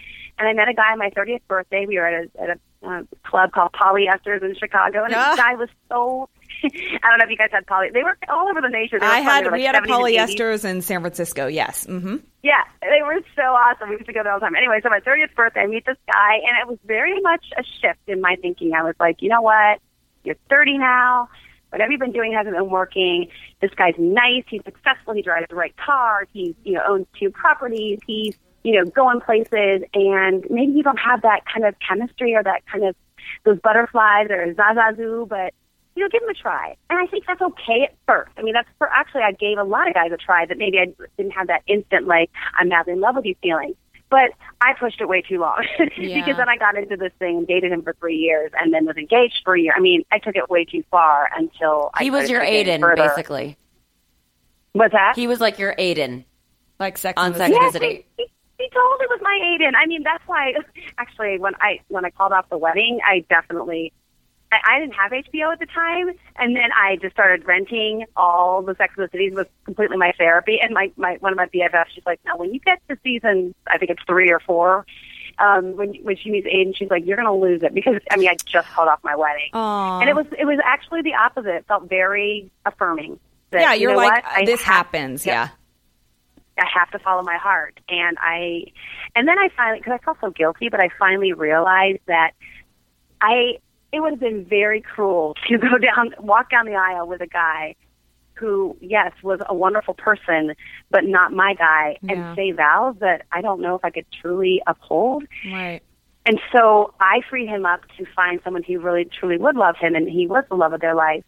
And I met a guy on my 30th birthday. We were at a, at a uh, club called Polyesters in Chicago, and Ah. this guy was so. I don't know if you guys had poly. They were all over the nation. I had were we had a 70s and 80s. polyesters in San Francisco. Yes. Mm-hmm. Yeah, they were so awesome. We used to go there all the time. Anyway, so my 30th birthday, I meet this guy, and it was very much a shift in my thinking. I was like, you know what? You're 30 now. Whatever you've been doing hasn't been working. This guy's nice. He's successful. He drives the right car. He, you know, owns two properties. He's, you know, going places. And maybe you don't have that kind of chemistry or that kind of those butterflies or zazazoo, but you know, give him a try. And I think that's okay at first. I mean, that's for actually, I gave a lot of guys a try that maybe I didn't have that instant, like, I'm madly in love with you feeling. But I pushed it way too long Yeah. because then I got into this thing and dated him for three years and then was engaged for a year. I mean, I took it way too far until I He was your Aidan, further. basically. What's that? He was like your Aidan Like sex on Second the Sex City. and the Yes, City. he, he, told it was my Aidan. I mean, that's why. Actually, when I when I called off the wedding, I definitely. I, I didn't have HBO at the time, and then I just started renting all the Sex and the Cities was completely my therapy. And my, my one of my BFFs, she's like, "No, when you get to season, I think it's three or four, um, when when she meets Aidan, she's like, you're gonna lose it because I mean, I just called off my wedding, Aw. and it was it was actually the opposite. It felt very affirming. That, Yeah, you you're know like, what? This have- happens. Yeah. I have to follow my heart. And I, and then I finally, because I felt so guilty, but I finally realized that I, it would have been very cruel to go down, walk down the aisle with a guy who, yes, was a wonderful person, but not my guy, Yeah. and say vows that I don't know if I could truly uphold. Right. And so I freed him up to find someone who really truly would love him, and he was the love of their life.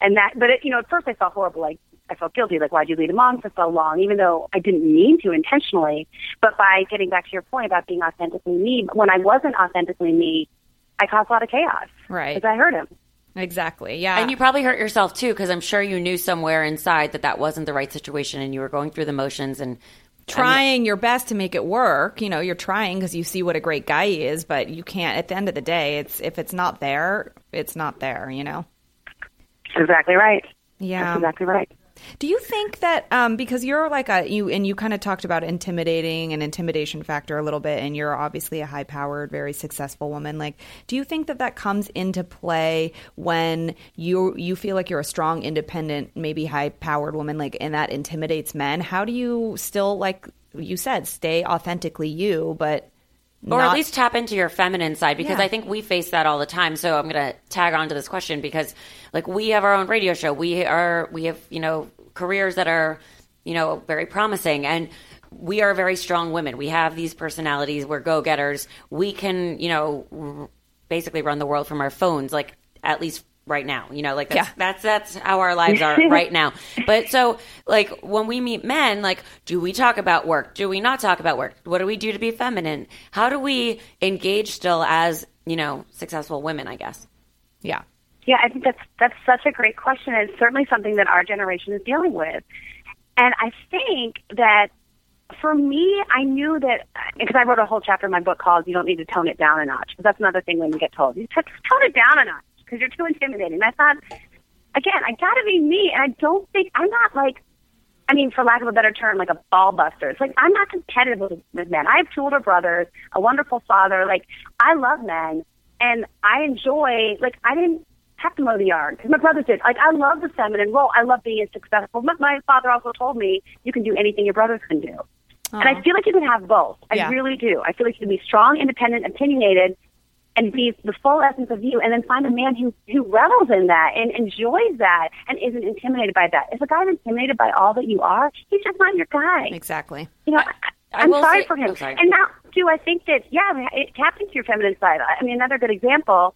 And that, but it, you know, at first I felt horrible. Like I felt guilty. Like why'd you lead him on for so long? Even though I didn't mean to intentionally. But by getting back to your point about being authentically me, when I wasn't authentically me, I caused a lot of chaos. Right. Because I hurt him. Exactly. Yeah. And you probably hurt yourself too, because I'm sure you knew somewhere inside that that wasn't the right situation, and you were going through the motions and trying your best to make it work. You know, you're trying because you see what a great guy he is, but you can't. At the end of the day, it's if it's not there, it's not there. You know. Exactly right. Yeah. That's exactly right. Do you think that um, because you're like a you and you kind of talked about intimidating and intimidation factor a little bit, and you're obviously a high powered, very successful woman. Like, do you think that that comes into play when you you feel like you're a strong, independent, maybe high powered woman, like, and that intimidates men? How do you still like you said stay authentically you, but or not- at least tap into your feminine side because Yeah. I think we face that all the time. So I'm going to tag on to this question because like we have our own radio show. We are we have, you know, careers that are, you know, very promising and we are very strong women. We have these personalities. We're go-getters. We can, you know, r- basically run the world from our phones like at least right now. You know, like that's, Yeah. that's that's how our lives are right now. But so like when we meet men, like do we talk about work? Do we not talk about work? What do we do to be feminine? How do we engage still as, you know, successful women, I guess? yeah. Yeah, I think that's that's such a great question. and It's certainly something that our generation is dealing with, and I think that for me, I knew that because I wrote a whole chapter in my book called "You Don't Need to Tone It Down a Notch." Because that's another thing when women get told: you just tone it down a notch because you're too intimidating. And I thought, again, I got to be me, and I don't think I'm not like. I mean, for lack of a better term, like a ball buster. It's like I'm not competitive with, with men. I have two older brothers, a wonderful father. Like I love men, and I enjoy. Like I didn't have to mow the yard because my brothers did. Like I love the feminine role. I love being successful. But my father also told me you can do anything your brothers can do, and I feel like you can have both. I Yeah. really do. I feel like you can be strong, independent, opinionated, and be the full essence of you, and then find a man who who revels in that and enjoys that and isn't intimidated by that. If a guy's intimidated by all that you are, he's just not your guy. Exactly. You know, I- am sorry say- for him. And now, too, I think that yeah, it taps into your feminine side. I mean, another good example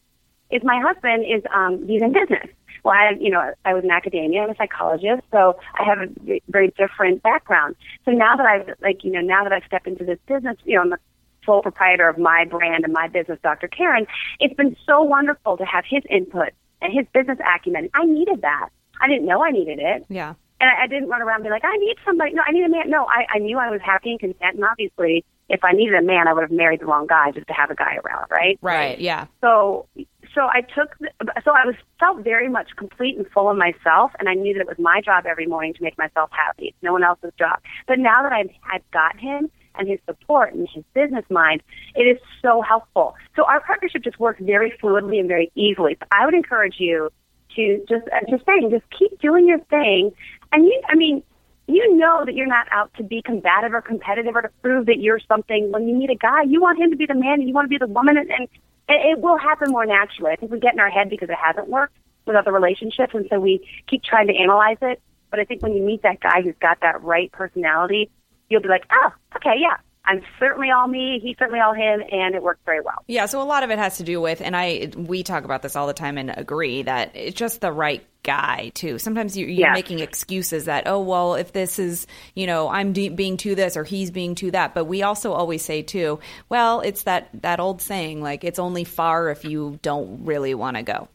is my husband is um he's in business. Well, I you know I was in academia. I'm a psychologist, so I have a very different background. So now that I've like you know now that I've stepped into this business, you know, I'm the sole proprietor of my brand and my business, Dr. Karin. It's been so wonderful to have his input and his business acumen. I needed that. I didn't know I needed it. Yeah. And I, I didn't run around and be like, I need somebody. No, I need a man. No, I, I knew I was happy and content. And obviously, if I needed a man, I would have married the wrong guy just to have a guy around, right? Right. Yeah. So, so I took, the, so I was felt very much complete and full of myself, and I knew that it was my job every morning to make myself happy. It's no one else's job. But now that I've had got him and his support and his business mind, it is so helpful. So our partnership just works very fluidly and very easily. So I would encourage you to just, uh, just saying, just keep doing your thing. And you, I mean, you know that you're not out to be combative or competitive or to prove that you're something. When you meet a guy, you want him to be the man and you want to be the woman, and, and it will happen more naturally. I think we get in our head because it hasn't worked with other relationships, and so we keep trying to analyze it. But I think when you meet that guy who's got that right personality, you'll be like, oh, okay, yeah, I'm certainly all me. He's certainly all him, and it works very well. Yeah, so a lot of it has to do with, and I we talk about this all the time and agree that it's just the right guy too. Sometimes you, you're Yes. making excuses that oh well, if this is you know I'm de- being to this or he's being to that, but we also always say too, well, it's that that old saying like it's only far if you don't really want to go.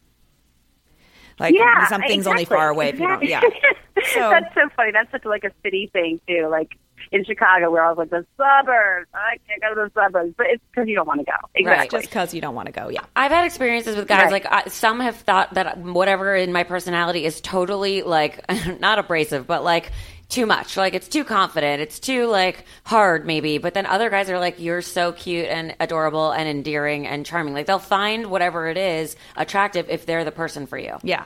Like Yeah, something's only far away if you don't. Yeah, So- That's so funny. That's such like a city thing too. Like in Chicago, where I was like the suburbs. I can't go to the suburbs, but it's because you don't want to go. Exactly. Just because you don't want to go, yeah. I've had experiences with guys Right. like I, some have thought that whatever in my personality is totally like not abrasive, but like too much. Like it's too confident. It's too like hard maybe. But then other guys are like you're so cute and adorable and endearing and charming. Like they'll find whatever it is attractive if they're the person for you. Yeah.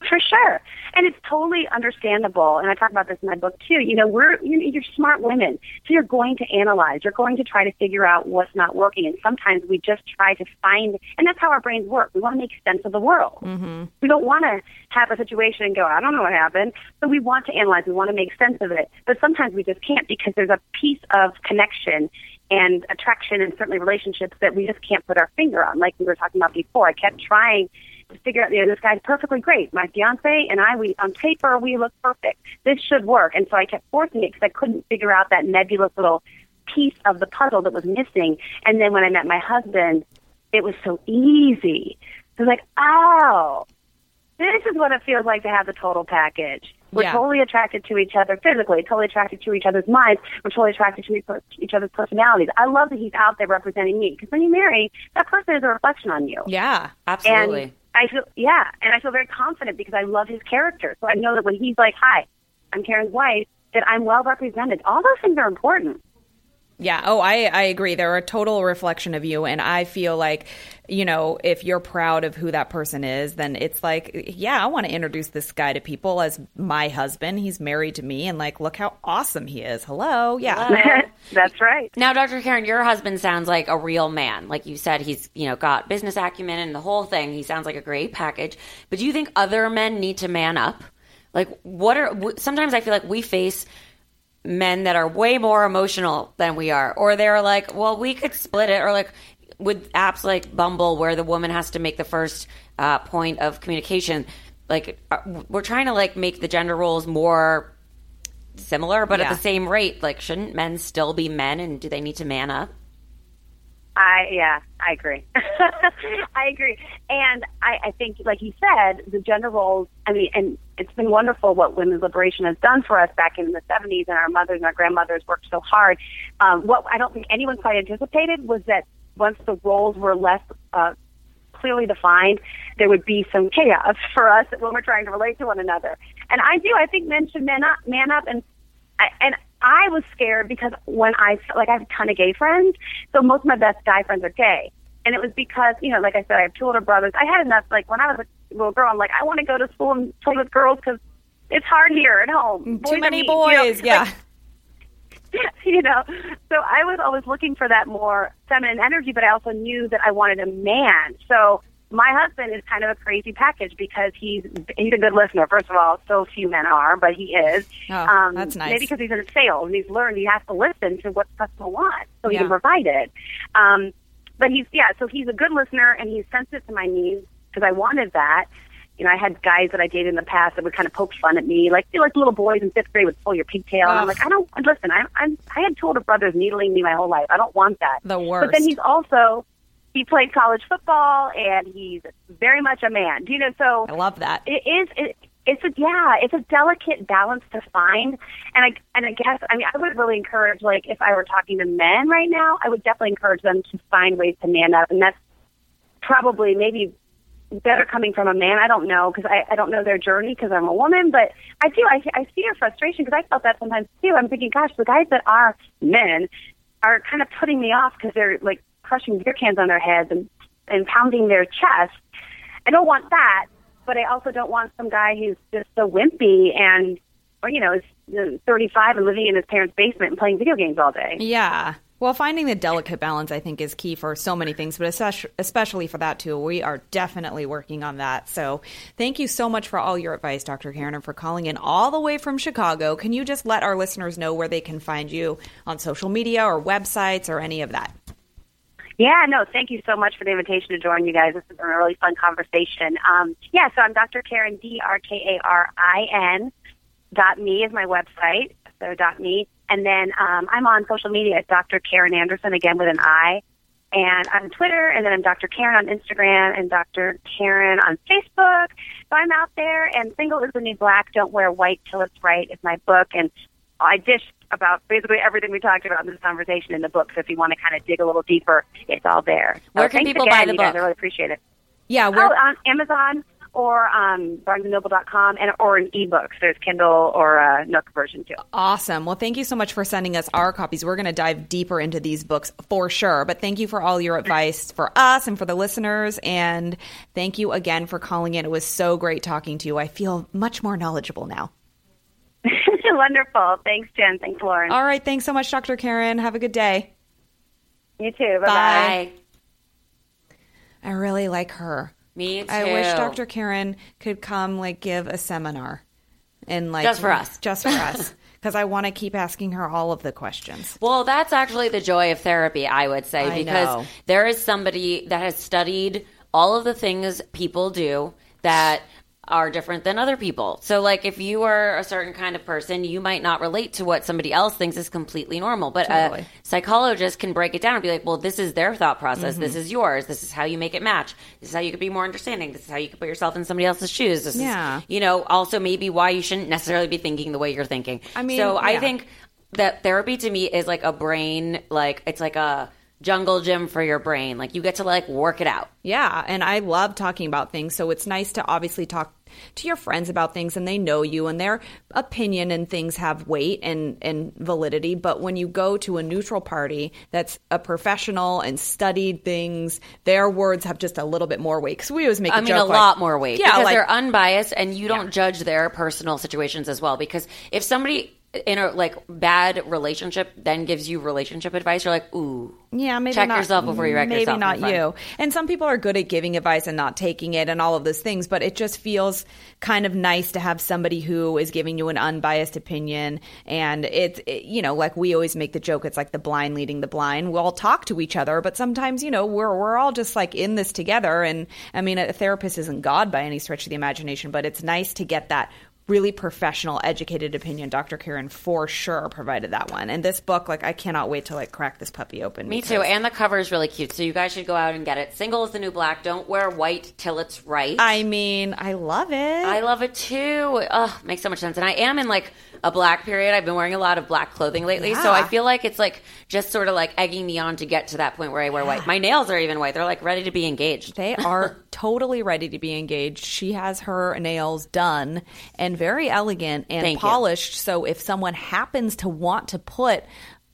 For sure. And it's totally understandable. And I talk about this in my book too. You know, we're, you you're smart women. So you're going to analyze. You're going to try to figure out what's not working. And sometimes we just try to find, and that's how our brains work. We want to make sense of the world. Mm-hmm. We don't want to have a situation and go, I don't know what happened. So we want to analyze. We want to make sense of it. But sometimes we just can't because there's a piece of connection and attraction and certainly relationships that we just can't put our finger on. Like we were talking about before. I kept trying to figure out, you know, this guy's perfectly great. My fiance and I, we on paper, we look perfect. This should work. And so I kept forcing it because I couldn't figure out that nebulous little piece of the puzzle that was missing. And then when I met my husband, it was so easy. I was like, oh, this is what it feels like to have the total package. We're Yeah. totally attracted to each other physically, totally attracted to each other's minds. We're totally attracted to each- each other's personalities. I love that he's out there representing me because when you marry, that person is a reflection on you. Yeah. Absolutely. And I feel, yeah, and I feel very confident because I love his character. So I know that when he's like, "Hi, I'm Karin's wife," that I'm well represented. All those things are important. Yeah. Oh, I, I agree. They're a total reflection of you. And I feel like, you know, if you're proud of who that person is, then it's like, yeah, I want to introduce this guy to people as my husband. He's married to me. And like, look how awesome he is. Hello. Yeah. That's right. Now, Dr. Karin, your husband sounds like a real man. Like you said, he's, you know, got business acumen and the whole thing. He sounds like a great package. But do you think other men need to man up? Like, what are, sometimes I feel like we face men that are way more emotional than we are. Or they're like, well, we could split it. Or like with apps like Bumble, where the woman has to make the first uh, point of communication. Like, uh, we're trying to like make the gender roles more similar, but Yeah. at the same rate. Like, shouldn't men still be men, and do they need to man up? I yeah, I agree. I agree, and I, I think, like you said, the gender roles. I mean, and it's been wonderful what women's liberation has done for us back in the '70s, and our mothers and our grandmothers worked so hard. Um, what I don't think anyone quite anticipated was that once the roles were less uh, clearly defined, there would be some chaos for us when we're trying to relate to one another. And I do. I think men should man up, man up, and and I was scared because when I like I have a ton of gay friends, so most of my best guy friends are gay, and it was because you know, like I said, I have two older brothers. I had enough. Like when I was a little girl, I'm like, I want to go to school and play with girls because it's hard here at home. Mm, boys Too many mean, you know? boys. Yeah. Like, you know, so I was always looking for that more feminine energy, but I also knew that I wanted a man. So my husband is kind of a crazy package because he's he's a good listener. First of all, so few men are, but he is. Um, Oh, that's nice. Maybe because he's in sales and he's learned he has to listen to what the customer wants, so he Yeah. can provide it. Um, but he's yeah, so he's a good listener and he's sensitive to my needs because I wanted that. You know, I had guys that I dated in the past that would kind of poke fun at me, like you know, like little boys in fifth grade would pull your pigtail, and I'm like, I don't listen. I'm, I'm I had two older brothers needling me my whole life. I don't want that. The worst. But then he's also he played college football and he's very much a man. Do you know? So I love that. it is. It, it's a yeah. It's a delicate balance to find, and I and I guess I mean I would really encourage like if I were talking to men right now, I would definitely encourage them to find ways to man up, and that's probably maybe better coming from a man. I don't know because I, I don't know their journey because I'm a woman, but I do. I, I see your frustration because I felt that sometimes too. I'm thinking, gosh, the guys that are men are kind of putting me off because they're like crushing beer cans on their heads and and pounding their chest. I don't want that, but I also don't want some guy who's just so wimpy and, or you know, is uh, 35 and living in his parents' basement and playing video games all day. Yeah. Well, finding the delicate balance, I think, is key for so many things, but especially for that, too. We are definitely working on that. So thank you so much for all your advice, Dr. Karin, and for calling in all the way from Chicago. Can you just let our listeners know where they can find you on social media or websites or any of that? Yeah, no, thank you so much for the invitation to join you guys. This has been a really fun conversation. Um, yeah, so I'm Dr. Karin, D R K A R I N, dot me is my website, so dot me. And then um, I'm on social media at Dr. Karin Anderson, again with an I. And I'm on Twitter, and then I'm Dr. Karin on Instagram, and Dr. Karin on Facebook. So I'm out there, and Single is the New Black. Don't wear white till it's right is my book, and I dish about basically everything we talked about in this conversation in the book. So if you want to kind of dig a little deeper, it's all there. So Where can people again, buy the you guys. book? I really appreciate it. Yeah, Oh, we're, on Amazon or um, BarnesandNoble.com, and or in ebooks. There's Kindle or uh, Nook version too. Awesome. Well, thank you so much for sending us our copies. We're going to dive deeper into these books for sure. But thank you for all your advice for us and for the listeners. And thank you again for calling in. It was so great talking to you. I feel much more knowledgeable now. Wonderful. Thanks, Jen. Thanks, Lauren. All right. Thanks so much, Dr. Karin. Have a good day. You too. Bye-bye. Bye. I really like her. Me too. I wish Dr. Karin could come like give a seminar and like Just for us. Just for us. Because I want to keep asking her all of the questions. Well, that's actually the joy of therapy, I would say, I because know. there is somebody that has studied all of the things people do that are different than other people. So, like, if you are a certain kind of person, you might not relate to what somebody else thinks is completely normal. But Totally. a psychologist can break it down and be like, well, this is their thought process. Mm-hmm. This is yours. This is how you make it match. This is how you could be more understanding. This is how you could put yourself in somebody else's shoes. This Yeah. is, you know, also maybe why you shouldn't necessarily be thinking the way you're thinking. I mean, so I think that therapy to me is like a brain like it's like a jungle gym for your brain like you get to like work it out Yeah, and I love talking about things. So it's nice to obviously talk to your friends about things and they know you and their opinion and things have weight and, and validity. But when you go to a neutral party that's a professional and studied things, their words have just a little bit more weight. Because we always make i a mean a like- lot more weight Yeah, because like, they're unbiased and you don't judge their personal situations as well because if somebody in a like bad relationship then gives you relationship advice you're like ooh Yeah, maybe check not, yourself before you wreck maybe yourself not you. And some people are good at giving advice and not taking it, and all of those things. But it just feels kind of nice to have somebody who is giving you an unbiased opinion. And it's it, you know, like we always make the joke, it's like the blind leading the blind. We all talk to each other, but sometimes you know we're we're all just like in this together. And I mean, a therapist isn't God by any stretch of the imagination, but it's nice to get that really professional educated opinion dr karin for sure provided that one and this book like i cannot wait to like crack this puppy open me too and the cover is really cute so you guys should go out and get it single is the new black don't wear white till it's right I mean, I love it. I love it too. Ugh, makes so much sense. And I am in like a black period. I've been wearing a lot of black clothing lately, so I feel like it's like just sort of like egging me on to get to that point where I wear white. My nails are even white. They're like ready to be engaged. they are totally ready to be engaged. She has her nails done and very elegant and Thank you. polished. So if someone happens to want to put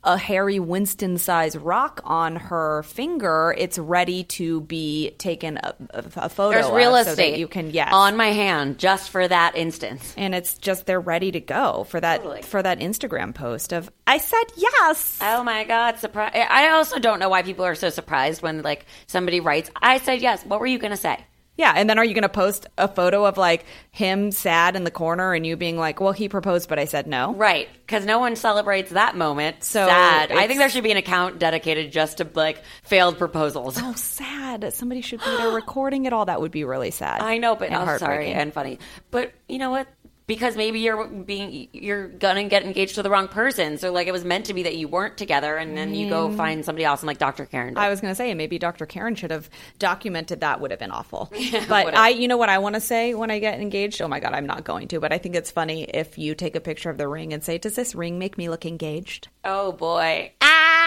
a Harry Winston size rock on her finger, it's ready to be taken a, a, a photo. There's real of so estate that you can yes on my hand just for that instance. and it's just they're ready to go for that Totally. for that Instagram post of I said yes. Oh my god, surprise! I also don't know why people are so surprised when like somebody writes, "I said yes." What were you going to say? Yeah, and then are you going to post a photo of like him sad in the corner and you being like, "Well, he proposed, but I said no." Right, because no one celebrates that moment. So sad. I think there should be an account dedicated just to like failed proposals. Oh, sad. Somebody should be there recording it all. That would be really sad. I know, but and oh, sorry and funny. But you know what? Because maybe you're being you're gonna get engaged to the wrong person. So like it was meant to be that you weren't together, and then you go mm. find somebody else. And like Dr. Karin. Did. I was going to say maybe Dr. Karin should have documented that. Would have been awful. but. I, you know what I want to say when I get engaged? Oh my god, I'm not going to. But I think it's funny if you take a picture of the ring and say, "Does this ring make me look engaged?" oh boy, ah!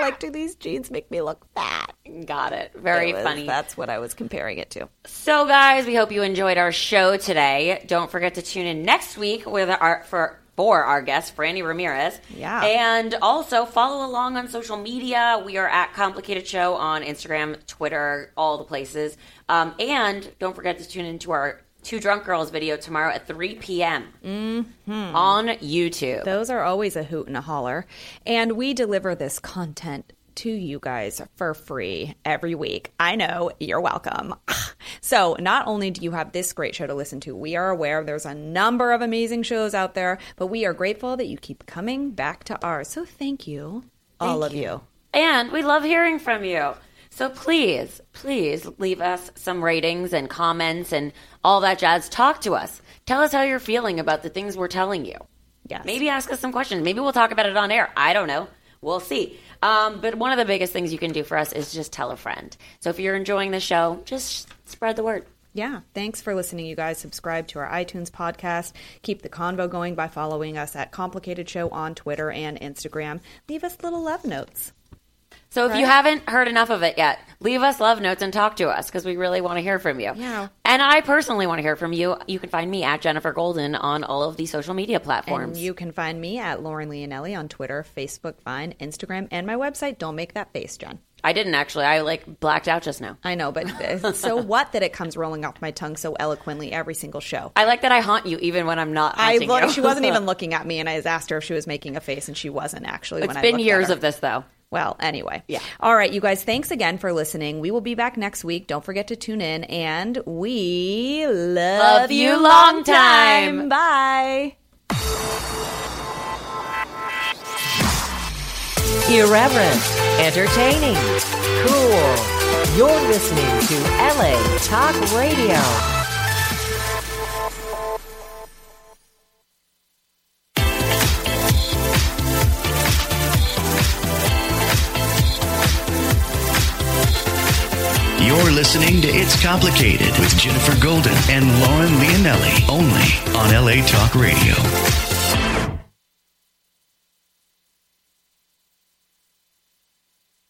Like, do these jeans make me look fat? got it. Very It was- funny. That's what I was comparing it to. So, guys, we hope you enjoyed our show today. Don't forget to tune in next week with our for for our guest Franny Ramirez. Yeah. and also follow along on social media. We are at Complicated Show on Instagram, Twitter, all the places. Um, and don't forget to tune into our Two Drunk Girls video tomorrow at 3 p.m. Mm-hmm. on YouTube. Those are always a hoot and a holler. And we deliver this content to you guys for free every week. I know you're welcome. So, not only do you have this great show to listen to, we are aware there's a number of amazing shows out there, but we are grateful that you keep coming back to ours. So, thank you, all of you. And we love hearing from you. So please, please leave us some ratings and comments and all that jazz. Talk to us. Tell us how you're feeling about the things we're telling you. Yes. Maybe ask us some questions. Maybe we'll talk about it on air. I don't know. we'll see. Um, but one of the biggest things you can do for us is just tell a friend. So if you're enjoying the show, just spread the word. Yeah. Thanks for listening, you guys. Subscribe to our iTunes podcast. Keep the convo going by following us at Complicated Show on Twitter and Instagram. Leave us little love notes. So if you haven't heard enough of it yet, leave us love notes and talk to us because we really want to hear from you. Yeah. And I personally want to hear from you. You can find me at Jennifer Golden on all of the social media platforms. And you can find me at Lauren Leonelli on Twitter, Facebook, Vine, Instagram, and my website. Don't make that face, Jen. I didn't actually. I like blacked out just now. I know, but so what that it comes rolling off my tongue so eloquently every single show. I like that I haunt you even when I'm not. I look, you. she wasn't even looking at me, and I asked her if she was making a face, and she wasn't actually. It's when I been years of this though. Well, anyway. Yeah. All right, you guys, thanks again for listening. We will be back next week. Don't forget to tune in, and we love, Love you long time. Bye. Irreverent, entertaining, cool. You're listening to LA Talk Radio. You're listening to It's Complicated with Jennifer Golden and Lauren Leonelli, only on LA Talk Radio.